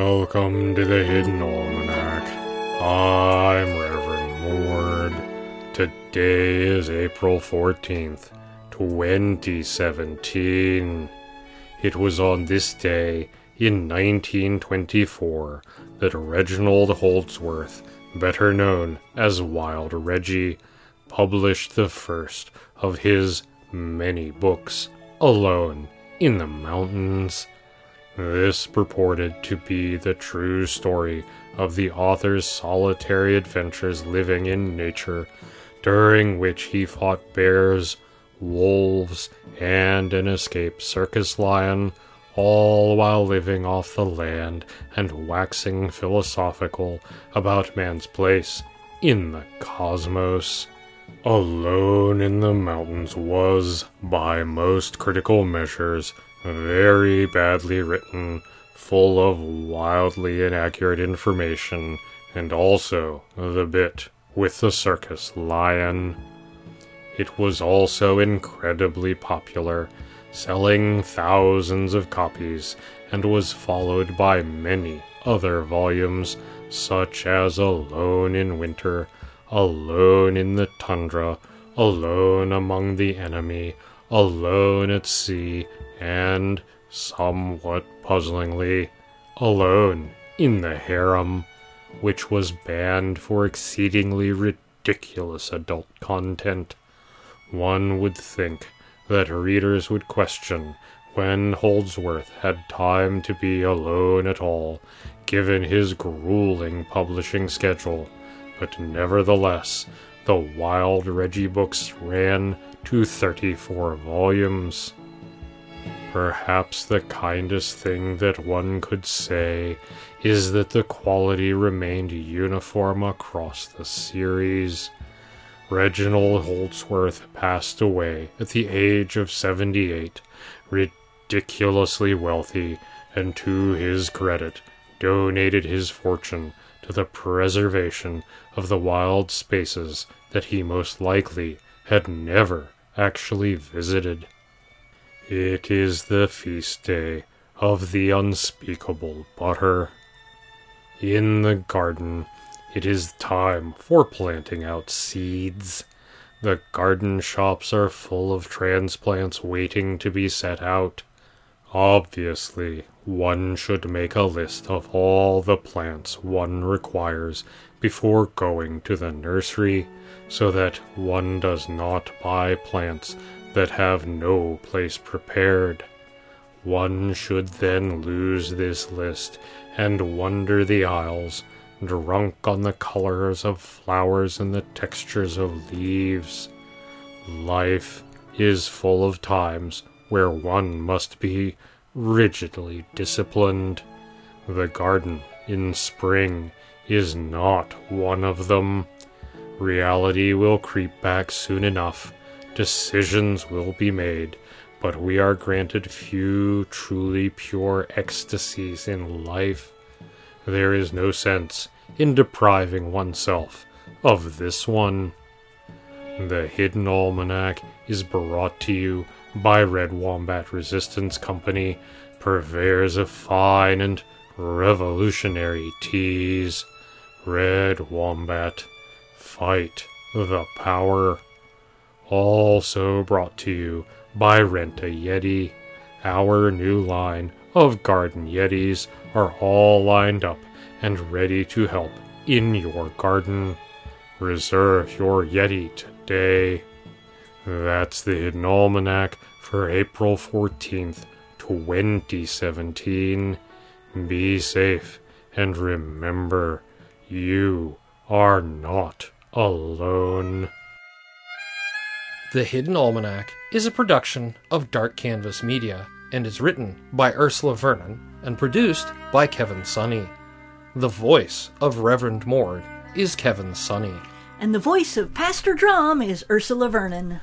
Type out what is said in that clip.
Welcome to the Hidden Almanac. I'm Reverend Mord. Today is April 14th, 2017. It was on this day in 1924 that Reginald Holdsworth, better known as Wild Reggie, published the first of his many books, Alone in the Mountains. This purported to be the true story of the author's solitary adventures living in nature, during which he fought bears, wolves, and an escaped circus lion, all while living off the land and waxing philosophical about man's place in the cosmos. Alone in the Mountains was, by most critical measures, very badly written, full of wildly inaccurate information, and also the bit with the circus lion. It was also incredibly popular, selling thousands of copies, and was followed by many other volumes, such as Alone in Winter, Alone in the Tundra, Alone Among the Enemy, Alone at Sea, and, somewhat puzzlingly, Alone in the Harem, which was banned for exceedingly ridiculous adult content. One would think that readers would question when Holdsworth had time to be alone at all, given his grueling publishing schedule, but nevertheless, the Wild Reggie books ran to 34 volumes. Perhaps the kindest thing that one could say is that the quality remained uniform across the series. Reginald Holdsworth passed away at the age of 78, ridiculously wealthy, and to his credit, donated his fortune to the preservation of the wild spaces that he most likely had never actually visited. It is the feast day of the unspeakable butter. In the garden, it is time for planting out seeds. The garden shops are full of transplants waiting to be set out. Obviously, one should make a list of all the plants one requires before going to the nursery so that one does not buy plants that have no place prepared. One should then lose this list and wander the aisles, drunk on the colors of flowers and the textures of leaves. Life is full of times where one must be rigidly disciplined. The garden in spring is not one of them. Reality will creep back soon enough. Decisions will be made, but we are granted few truly pure ecstasies in life. There is no sense in depriving oneself of this one. The Hidden Almanac is brought to you by Red Wombat Resistance Company, purveyors of fine and revolutionary teas. Red Wombat, fight the power. Also brought to you by Rent a Yeti. Our new line of garden Yetis are all lined up and ready to help in your garden. Reserve your Yeti today. That's the Hidden Almanac for April 14th, 2017. Be safe and remember, you are not alone. The Hidden Almanac is a production of Dark Canvas Media and is written by Ursula Vernon and produced by Kevin Sonney. The voice of Reverend Mord is Kevin Sonney. And the voice of Pastor Drum is Ursula Vernon.